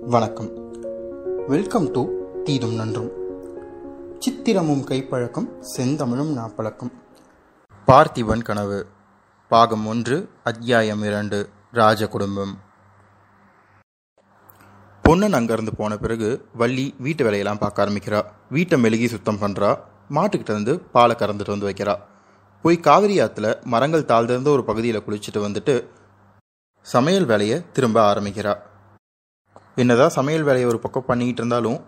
வணக்கம். Welcome to தீதும் நன்றும். சித்திரமும் கைப்பழக்கம் செந்தமிழும் நாப்பழக்கம். பார்த்திபன் கனவு பாகம் ஒன்று அத்தியாயம் இரண்டு ராஜ குடும்பம் பொன்னன் அங்கேருந்து போன பிறகு வள்ளி வீட்டு வேலையெல்லாம் பார்க்க ஆரம்பிக்கிறா. வீட்டை மெழுகி சுத்தம் பண்ணுறா மாட்டுக்கிட்ட இருந்து பாலை கறந்துட்டு வந்து வைக்கிறா. போய் காவிரி ஆற்றுல மரங்கள் தாழ்ந்திருந்த ஒரு பகுதியில் குளிச்சுட்டு வந்துட்டு சமையல் வேலையை திரும்ப ஆரம்பிக்கிறா. என்னதான் சமையல் வேலையை ஒரு பக்கம் பண்ணிக்கிட்டு இருந்தாலும்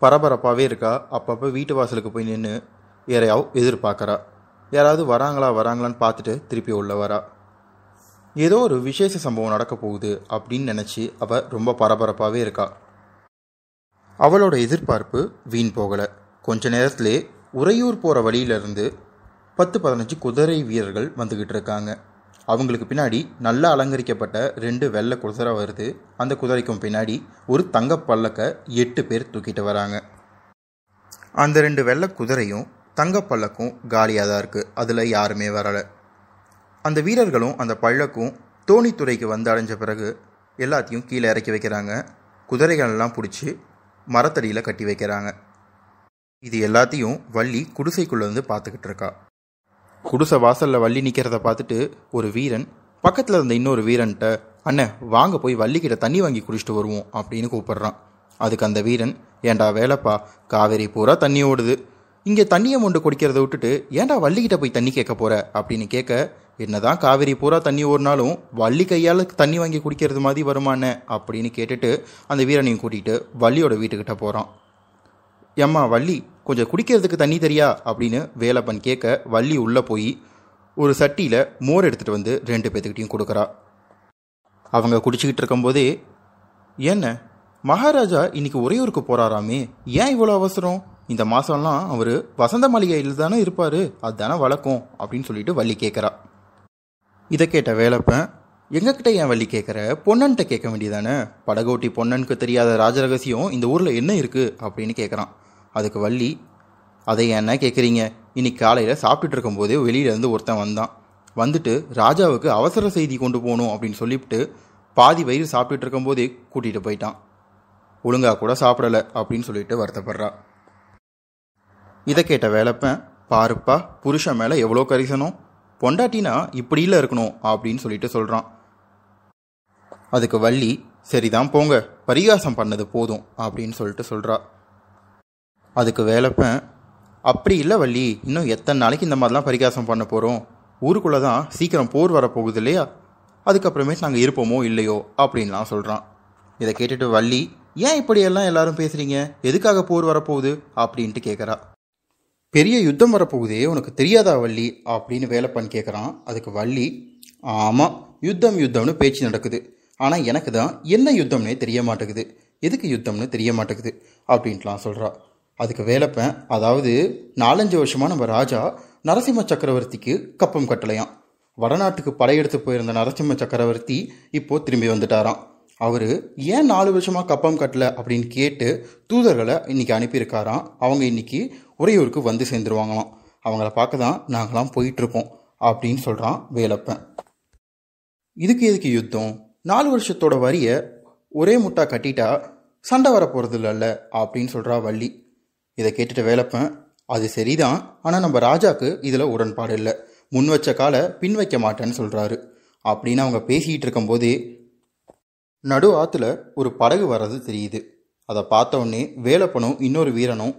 பரபரப்பாகவே இருக்கா? அப்பப்போ வீட்டு வாசலுக்கு போய் நின்று யாரையாவது எதிர்பார்க்குறா? யாராவது வராங்களா வராங்களான்னு பார்த்துட்டு திருப்பி உள்ள வரா. ஏதோ ஒரு விசேஷ சம்பவம் நடக்க போகுது அப்படின்னு நினச்சி அவள் ரொம்ப பரபரப்பாகவே இருக்கா. அவளோட எதிர்பார்ப்பு வீண் போகலை. கொஞ்ச நேரத்திலே உறையூர் போகிற வழியிலிருந்து பத்து பதினஞ்சு குதிரை வீரர்கள் வந்துக்கிட்டு இருக்காங்க. அவங்களுக்கு பின்னாடி நல்லா அலங்கரிக்கப்பட்ட ரெண்டு வெள்ளை குதிரை வருது. அந்த குதிரைக்கும் பின்னாடி ஒரு தங்க பல்லக்க எட்டு பேர் தூக்கிட்டு வராங்க. அந்த ரெண்டு வெள்ளை குதிரையும் தங்க பல்லக்கும் காலியாக தான் இருக்குது அதில் யாருமே வரலை. அந்த வீரர்களும் அந்த பல்லக்கும் தோணித்துறைக்கு வந்து அடைஞ்ச பிறகு எல்லாத்தையும் கீழே இறக்கி வைக்கிறாங்க. குதிரைகளெல்லாம் பிடிச்சி மரத்தடியில் கட்டி வைக்கிறாங்க. இது எல்லாத்தையும் வள்ளி குடிசைக்குள்ளே வந்து பார்த்துக்கிட்டு இருக்கா. குடிசை வாசலில் வள்ளி நிற்கிறத பார்த்துட்டு ஒரு வீரன் பக்கத்தில் இருந்த இன்னொரு வீரன்ட்ட அண்ணே வாங்க போய் வள்ளிக்கிட்ட தண்ணி வாங்கி குடிச்சிட்டு வருவோம் அப்படின்னு கூப்பிடுறான். அதுக்கு அந்த வீரன் ஏன்டா வேலைப்பா காவேரி பூரா தண்ணி ஓடுது. இங்கே தண்ணியை மொண்டு குடிக்கிறத விட்டுட்டு ஏன்டா வள்ளிக்கிட்ட போய் தண்ணி கேட்க போற? அப்படின்னு கேட்க என்னதான் காவேரி பூரா தண்ணி ஓடினாலும் வள்ளி கையால் தண்ணி வாங்கி குடிக்கிறது மாதிரி வருமானே அப்படின்னு கேட்டுட்டு அந்த வீரனையும் கூட்டிகிட்டு வள்ளியோட வீட்டுக்கிட்ட போகிறான் எம்மா வள்ளி கொஞ்சம் குடிக்கிறதுக்கு தண்ணி தெரியா? அப்படின்னு வேலப்பன் கேட்க வள்ளி உள்ளே போய் ஒரு சட்டியில் மோர் எடுத்துகிட்டு வந்து ரெண்டு பேர்த்துக்கிட்டையும் கொடுக்குறா. அவங்க குடிச்சிக்கிட்டு இருக்கும்போதே என்ன? மகாராஜா இன்னைக்கு ஊருக்கு போகிறாராமே ஏன் இவ்வளோ அவசரம்? இந்த மாதம்லாம் அவர் வசந்த மாளிகையில் தானே இருப்பார். அதுதானே வழக்கம் அப்படின்னு சொல்லிட்டு வள்ளி கேட்குறா. இதை கேட்ட வேலப்பன் எங்ககிட்ட ஏன் வள்ளி கேட்குற? பொன்னன்ட்ட கேட்க வேண்டியதானே? படகோட்டி பொன்னனுக்கு தெரியாத ராஜரகசியம் இந்த ஊரில் என்ன இருக்குது அப்படின்னு கேட்குறான். அதுக்கு வள்ளி அதை என்ன கேட்குறீங்க இன்னைக்கு காலையில் சாப்பிட்டுட்டு இருக்கும்போதே வெளியிலேருந்து ஒருத்தன் வந்தான். வந்துட்டு ராஜாவுக்கு அவசர செய்தி கொண்டு போகணும் அப்படின்னு சொல்லிவிட்டு பாதி வயிறு சாப்பிட்டுட்டு இருக்கும்போதே கூட்டிகிட்டு போயிட்டான். ஒழுங்காக கூட சாப்பிடலை அப்படின்னு சொல்லிட்டு வருத்தப்படுறா இதை கேட்ட வேலைப்பேன் பாருப்பா புருஷன் மேலே எவ்வளோ கரிசனம்? பொண்டாட்டினா இப்படியில் இருக்கணும் அப்படின்னு சொல்லிட்டு சொல்கிறான் அதுக்கு வள்ளி சரிதான் போங்க பரிகாசம் பண்ணது போதும் அப்படின்னு சொல்லிட்டு சொல்கிறா அதுக்கு வேலைப்பேன் அப்படி இல்லை வள்ளி இன்னும் எத்தனை நாளைக்கு இந்த மாதிரிலாம் பரிகாசம் பண்ண போகிறோம் ஊருக்குள்ளே தான் சீக்கிரம் போர் வரப்போகுது இல்லையா? அதுக்கப்புறமேட்டு நாங்கள் இருப்போமோ இல்லையோ? அப்படின்லாம் சொல்கிறான் இதை கேட்டுட்டு வள்ளி ஏன் இப்படியெல்லாம் எல்லாரும் பேசுகிறீங்க எதுக்காக போர் வரப்போகுது? அப்படின்ட்டு கேட்குறா பெரிய யுத்தம் வரப்போகுதே உனக்கு தெரியாதா வள்ளி? அப்படின்னு வேலைப்பன் கேட்குறான் அதுக்கு வள்ளி ஆமாம் யுத்தம் யுத்தம்னு பேச்சு நடக்குது. ஆனால் எனக்கு தான் என்ன யுத்தம்னே தெரிய மாட்டேங்குது. எதுக்கு யுத்தம்னு தெரிய மாட்டேங்குது? அப்படின்ட்டுலாம் சொல்கிறா அதுக்கு வேலைப்பேன் அதாவது நாலஞ்சு வருஷமாக நம்ம ராஜா நரசிம்ம சக்கரவர்த்திக்கு கப்பம் கட்டலையாம் வடநாட்டுக்கு படையெடுத்து போயிருந்த நரசிம்ம சக்கரவர்த்தி இப்போது திரும்பி வந்துட்டாராம். அவர் ஏன் நாலு வருஷமாக கப்பம் கட்டலை அப்படின்னு கேட்டு தூதர்களை இன்றைக்கி அனுப்பியிருக்காராம். அவங்க இன்னைக்கு உறையூருக்கு வந்து சேர்ந்துருவாங்களாம். அவங்கள பார்க்க தான் நாங்களாம் போயிட்டுருக்கோம் அப்படின்னு சொல்கிறான் வேலப்பன். இதுக்கு எதுக்கு யுத்தம்? நாலு வருஷத்தோட வரியை ஒரே முட்டா கட்டிட்டா சண்டை வர போகிறது இல்லைல்ல அப்படின்னு சொல்கிறா வள்ளி. இதை கேட்டுட்டு வேலைப்பேன் அது சரிதான் ஆனால் நம்ம ராஜாக்கு இதில் உடன்பாடு இல்லை. முன் வச்ச காலை பின் வைக்க மாட்டேன்னு சொல்கிறாரு அப்படின்னு அவங்க பேசிகிட்டு இருக்கும்போது நடு ஆற்றுல ஒரு படகு வர்றது தெரியுது. அதை பார்த்தோன்னே வேலப்பனும் இன்னொரு வீரனும்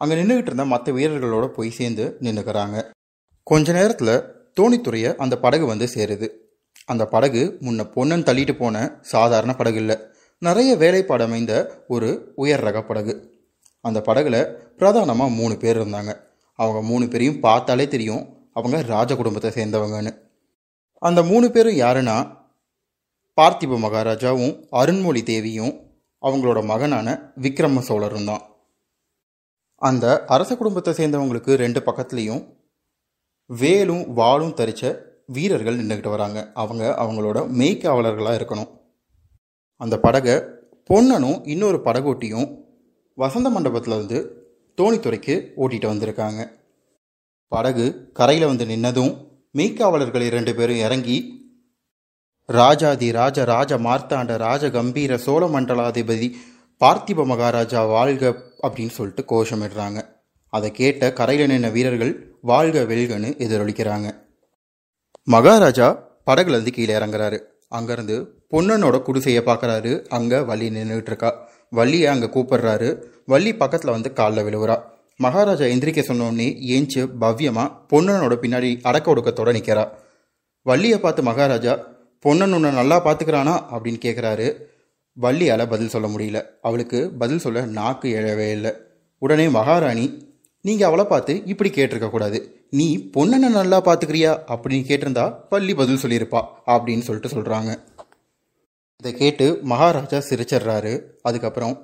அங்கே நின்றுக்கிட்டு இருந்த மற்ற வீரர்களோட போய் சேர்ந்து நின்றுக்கிறாங்க கொஞ்ச நேரத்தில் தோணித்துறையை அந்த படகு வந்து சேருது. அந்த படகு முன்ன பொன்னன் தள்ளிட்டு போன சாதாரண படகு இல்லை. நிறைய வேலைப்பாடு அமைந்த ஒரு உயர் ரக படகு. அந்த படகுல பிரதானமாக மூணு பேர் இருந்தாங்க. அவங்க மூணு பேரையும் பார்த்தாலே தெரியும் அவங்க ராஜ குடும்பத்தை சேர்ந்தவங்கன்னு. அந்த மூணு பேரும் யாருன்னா பார்த்திப மகாராஜாவும் அருண்மொழி தேவியும் அவங்களோட மகனான விக்ரம சோழரும் தான். அந்த அரச குடும்பத்தை சேர்ந்தவங்களுக்கு ரெண்டு பக்கத்துலேயும் வேலும் வாளும் தரிச்ச வீரர்கள் நின்றுக்கிட்டு வராங்க. அவங்க அவங்களோட மெய்க்காவலர்களாக இருக்கணும். அந்த படகை பொன்னனும் இன்னொரு படகோட்டியும் வசந்த மண்டபத்தில் வந்து தோணித்துறைக்கு ஓட்டிகிட்டு வந்திருக்காங்க. படகு கரையில் வந்து நின்னதும் மெய்க்காவலர்கள் இரண்டு பேரும் இறங்கி ராஜாதி ராஜ ராஜ மார்த்தாண்ட ராஜ கம்பீர சோழ மண்டலாதிபதி பார்த்திப மகாராஜா வாழ்க அப்படின்னு சொல்லிட்டு கோஷமிடுறாங்க. அதை கேட்ட கரையில் நின்ற வீரர்கள் வாழ்க வெல்கன்னு எதிரொலிக்கிறாங்க. மகாராஜா படகுலேருந்து கீழே இறங்குறாரு. அங்கேருந்து பொன்னனோட குடிசையை பார்க்குறாரு. அங்கே வழி நின்றுட்டு இருக்கா. வள்ளியை அங்கே கூப்பிடுறாரு. வள்ளி பக்கத்தில் வந்து காலில் விழுவுறா. மகாராஜா எந்திரிக்க சொன்னோடனே ஏஞ்சு பவ்யமாக பொன்னனோட பின்னாடி அடக்க ஒடுக்கத்தோட நிற்கிறா வள்ளியை பார்த்து மகாராஜா பொன்னன் உன்னை நல்லா பார்த்துக்கிறானா அப்படின்னு கேட்குறாரு வள்ளியால் பதில் சொல்ல முடியல. அவளுக்கு பதில் சொல்ல நாக்கு எழவே இல்லை. உடனே மகாராணி நீங்கள் அவளை பார்த்து இப்படி கேட்டிருக்கக்கூடாது நீ பொன்னனை நல்லா பார்த்துக்கிறியா அப்படின்னு கேட்டிருந்தா வள்ளி பதில் சொல்லியிருப்பா அப்படின்னு சொல்லிட்டு சொல்கிறாங்க இதை கேட்டு மகாராஜா சிரிச்சிடுறாரு அதுக்கப்புறம்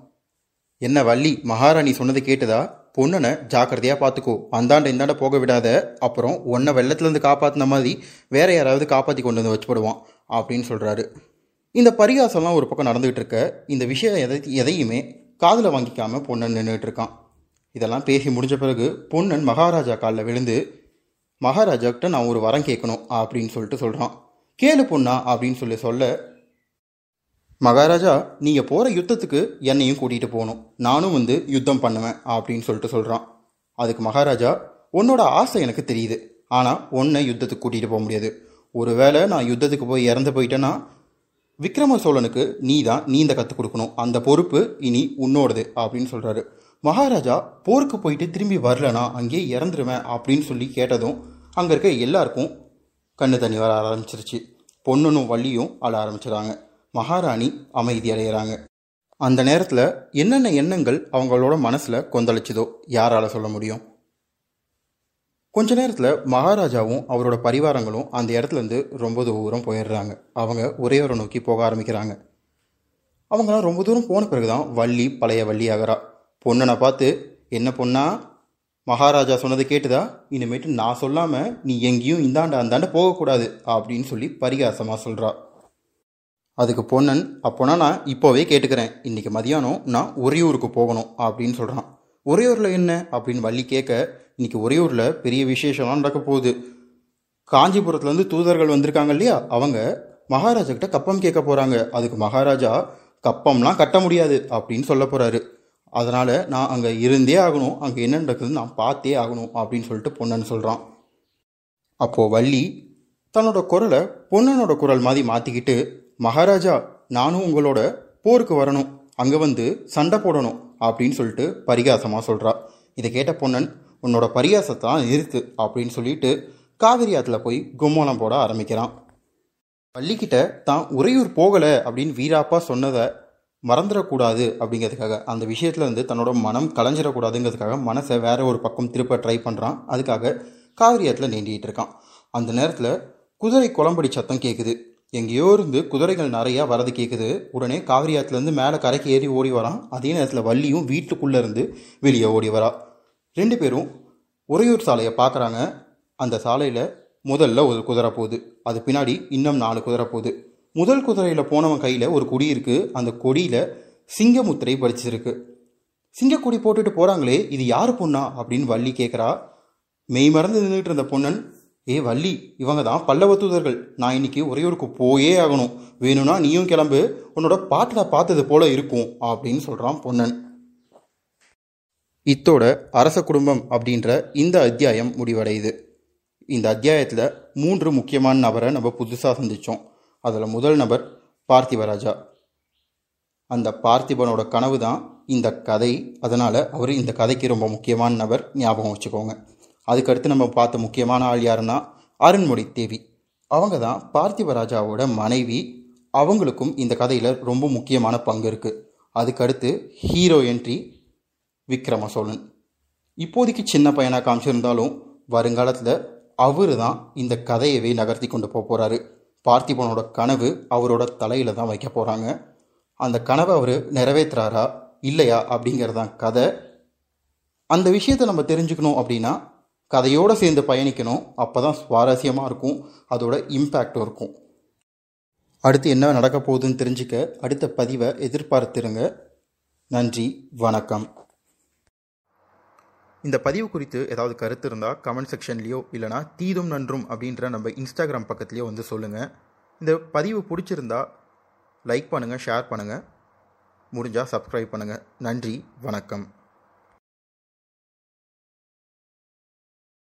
என்ன வள்ளி மகாராணி சொன்னதை கேட்டுதா? பொண்ணனை ஜாக்கிரதையாக பார்த்துக்கோ அந்தாண்ட இந்தாண்ட போக விடாத. அப்புறம் உன்னை வெள்ளத்துலேருந்து காப்பாற்றின மாதிரி வேற யாராவது காப்பாற்றி கொண்டு வந்து வச்சுப்படுவான் அப்படின்னு சொல்கிறாரு இந்த பரிகாசம்லாம் ஒரு பக்கம் நடந்துகிட்டு இருக்க இந்த விஷயம் எதை எதையுமே காதில் வாங்கிக்காமல் பொன்னன் நின்றுட்டு இருக்கான் இதெல்லாம் பேசி முடிஞ்ச பிறகு பொன்னன் மகாராஜா காலில் விழுந்து மகாராஜாக்கிட்ட நான் ஒரு வரம் கேட்கணும் அப்படின்னு சொல்லிட்டு சொல்கிறான் கேளு பொண்ணா அப்படின்னு சொல்லி சொல்ல மகாராஜா நீங்கள் போகிற யுத்தத்துக்கு என்னையும் கூட்டிகிட்டு போகணும். நானும் வந்து யுத்தம் பண்ணுவேன் அப்படின்னு சொல்லிட்டு சொல்கிறான் அதுக்கு மகாராஜா உன்னோட ஆசை எனக்கு தெரியுது. ஆனால் உன்னை யுத்தத்துக்கு கூட்டிகிட்டு போக முடியாது. ஒருவேளை நான் யுத்தத்துக்கு போய் இறந்து போயிட்டேன்னா விக்ரம சோழனுக்கு நீ தான் நீந்த கற்றுக் கொடுக்கணும். அந்த பொறுப்பு இனி உன்னோடது அப்படின்னு சொல்கிறாரு மகாராஜா போருக்கு போயிட்டு திரும்பி வரலனா அங்கேயே இறந்துருவேன் அப்படின்னு சொல்லி கேட்டதும் அங்கே இருக்க எல்லாருக்கும் கண்ணு தண்ணி வர ஆரம்பிச்சிருச்சு. பொண்ணுனும் வள்ளியும் அழ ஆரம்பிச்சிடுறாங்க மகாராணி அமைதி அடைகிறாங்க அந்த நேரத்தில் என்னென்ன எண்ணங்கள் அவங்களோட மனசில் கொந்தளிச்சதோ யாரால் சொல்ல முடியும்? கொஞ்ச நேரத்தில் மகாராஜாவும் அவரோட பரிவாரங்களும் அந்த இடத்துலேருந்து ரொம்ப தூரம் போயிடுறாங்க. அவங்க ஒரே ஒரு நோக்கி போக ஆரம்பிக்கிறாங்க. அவங்களாம் ரொம்ப தூரம் போன பிறகுதான் வள்ளி பழைய வள்ளி ஆகிறா பொண்ணனை பார்த்து என்ன பொண்ணா? மகாராஜா சொன்னதை கேட்டுதா? இனிமேட்டு நான் சொல்லாமல் நீ எங்கேயும் இந்தாண்ட அந்தாண்ட போகக்கூடாது அப்படின்னு சொல்லி பரிகாசமாக சொல்கிறா அதுக்கு பொன்னன் அப்போனா நான் இப்போவே கேட்டுக்கிறேன். இன்றைக்கி மதியானம் நான் உறையூருக்கு போகணும் அப்படின்னு சொல்கிறான் உறையூரில் என்ன? அப்படின்னு வள்ளி கேட்க இன்றைக்கி உறையூரில் பெரிய விசேஷம்லாம் நடக்க போகுது. காஞ்சிபுரத்துலேருந்து தூதர்கள் வந்திருக்காங்க இல்லையா? அவங்க மகாராஜா கிட்ட கப்பம் கேட்க போகிறாங்க அதுக்கு மகாராஜா கப்பம்லாம் கட்ட முடியாது அப்படின்னு சொல்ல போகிறாரு அதனால் நான் அங்கே இருந்தே ஆகணும். அங்கே என்ன நடக்குதுன்னு நான் பார்த்தே ஆகணும் அப்படின்னு சொல்லிட்டு பொன்னன் சொல்கிறான் அப்போது வள்ளி தன்னோட குரலை பொன்னனோட குரல் மாதிரி மாற்றிக்கிட்டு மகாராஜா நானும் உங்களோட போருக்கு வரணும். அங்கே வந்து சண்டை போடணும் அப்படின்னு சொல்லிட்டு பரிகாசமாக சொல்கிறா இதை கேட்ட பொன்னன் உன்னோட பரிகாசத்தான் நிறுத்து அப்படின்னு சொல்லிட்டு காவிரி ஆற்றுல போய் கும்மோளம் போட ஆரம்பிக்கிறான். பள்ளிக்கிட்ட தான் உறையூர் போகலை அப்படின்னு வீராப்பா சொன்னதை மறந்துடக்கூடாது அப்படிங்கிறதுக்காக அந்த விஷயத்துல இருந்து தன்னோட மனம் கலைஞ்சிடக்கூடாதுங்கிறதுக்காக மனசை வேற ஒரு பக்கம் திருப்ப ட்ரை பண்ணுறான் அதுக்காக காவிரி ஆற்றுல நீண்டிகிட்டு இருக்கான். அந்த நேரத்தில் குதிரை குளம்படி சத்தம் கேட்குது எங்கேயோ இருந்து குதிரைகள் நிறையா வரது கேட்குது உடனே காவிரி ஆற்றுலேருந்து மேலே கரைக்கு ஏறி ஓடி வரான். அதே நேரத்தில் வள்ளியும் வீட்டுக்குள்ளே இருந்து வெளியே ஓடி வரா. ரெண்டு பேரும் உறையூர் சாலையை பார்க்குறாங்க அந்த சாலையில் முதல்ல ஒரு குதிரை போகுது. அது பின்னாடி இன்னும் நாலு குதிரை போகுது. முதல் குதிரையில் போனவன் கையில் ஒரு கொடி இருக்குது அந்த கொடியில் சிங்கமுத்திரை படிச்சிருக்கு சிங்கக்கொடி போட்டுட்டு போகிறாங்களே இது யார் பொண்ணா அப்படின்னு வள்ளி கேட்குறா மெய் மறந்து நின்றுட்டு இருந்த பொண்ணன் ஏ வள்ளி இவங்க தான் பல்லவ தூதர்கள். நான் இன்னைக்கு உறையூருக்கு போயே ஆகணும். வேணும்னா நீயும் கிளம்பு. உன்னோட பாட்டில் பார்த்தது போல இருக்கும் அப்படின்னு சொல்கிறான் பொன்னன். இத்தோட அரச குடும்பம் அப்படின்ற இந்த அத்தியாயம் முடிவடையுது. இந்த அத்தியாயத்தில் மூன்று முக்கியமான நபரை நம்ம புதுசாக சந்தித்தோம் அதில் முதல் நபர் பார்த்திபராஜா. அந்த பார்த்திபனோட கனவு தான் இந்த கதை. அதனால் அவர் இந்த கதைக்கு ரொம்ப முக்கியமான நபர். ஞாபகம் வச்சுக்கோங்க. அதுக்கடுத்து நம்ம பார்த்த முக்கியமான ஆள் யாருன்னா அருண்மொழி தேவி. அவங்க தான் பார்த்திபராஜாவோட மனைவி. அவங்களுக்கும் இந்த கதையில் ரொம்ப முக்கியமான பங்கு இருக்குது அதுக்கடுத்து ஹீரோ என்ட்ரி விக்ரம சோழன் இப்போதைக்கு சின்ன பையனாக காமிச்சிருந்தாலும் வருங்காலத்தில் அவர் தான் இந்த கதையவே நகர்த்தி கொண்டு போக போகிறாரு பார்த்திபனோட கனவு அவரோட தலையில் தான் வைக்க போகிறாங்க அந்த கனவை அவர் நிறைவேற்றுறாரா இல்லையா அப்படிங்கிறதான் கதை. அந்த விஷயத்தை நம்ம தெரிஞ்சுக்கணும் அப்படின்னா கதையோடு சேர்ந்து பயணிக்கணும். அப்போ தான் சுவாரஸ்யமாக இருக்கும். அதோட இம்பேக்டும் இருக்கும். அடுத்து என்ன நடக்க போகுதுன்னு தெரிஞ்சுக்க அடுத்த பதிவை எதிர்பார்த்துருங்க. நன்றி வணக்கம். இந்த பதிவு குறித்து ஏதாவது கருத்து இருந்தால் கமெண்ட் செக்ஷன்லேயோ இல்லைனா தீதும் நன்றும் அப்படின்ற நம்ம இன்ஸ்டாகிராம் பக்கத்துலேயோ வந்து சொல்லுங்கள் இந்த பதிவு பிடிச்சிருந்தா லைக் பண்ணுங்கள் ஷேர் பண்ணுங்கள் முடிஞ்சால் சப்ஸ்கிரைப் பண்ணுங்கள் நன்றி வணக்கம்.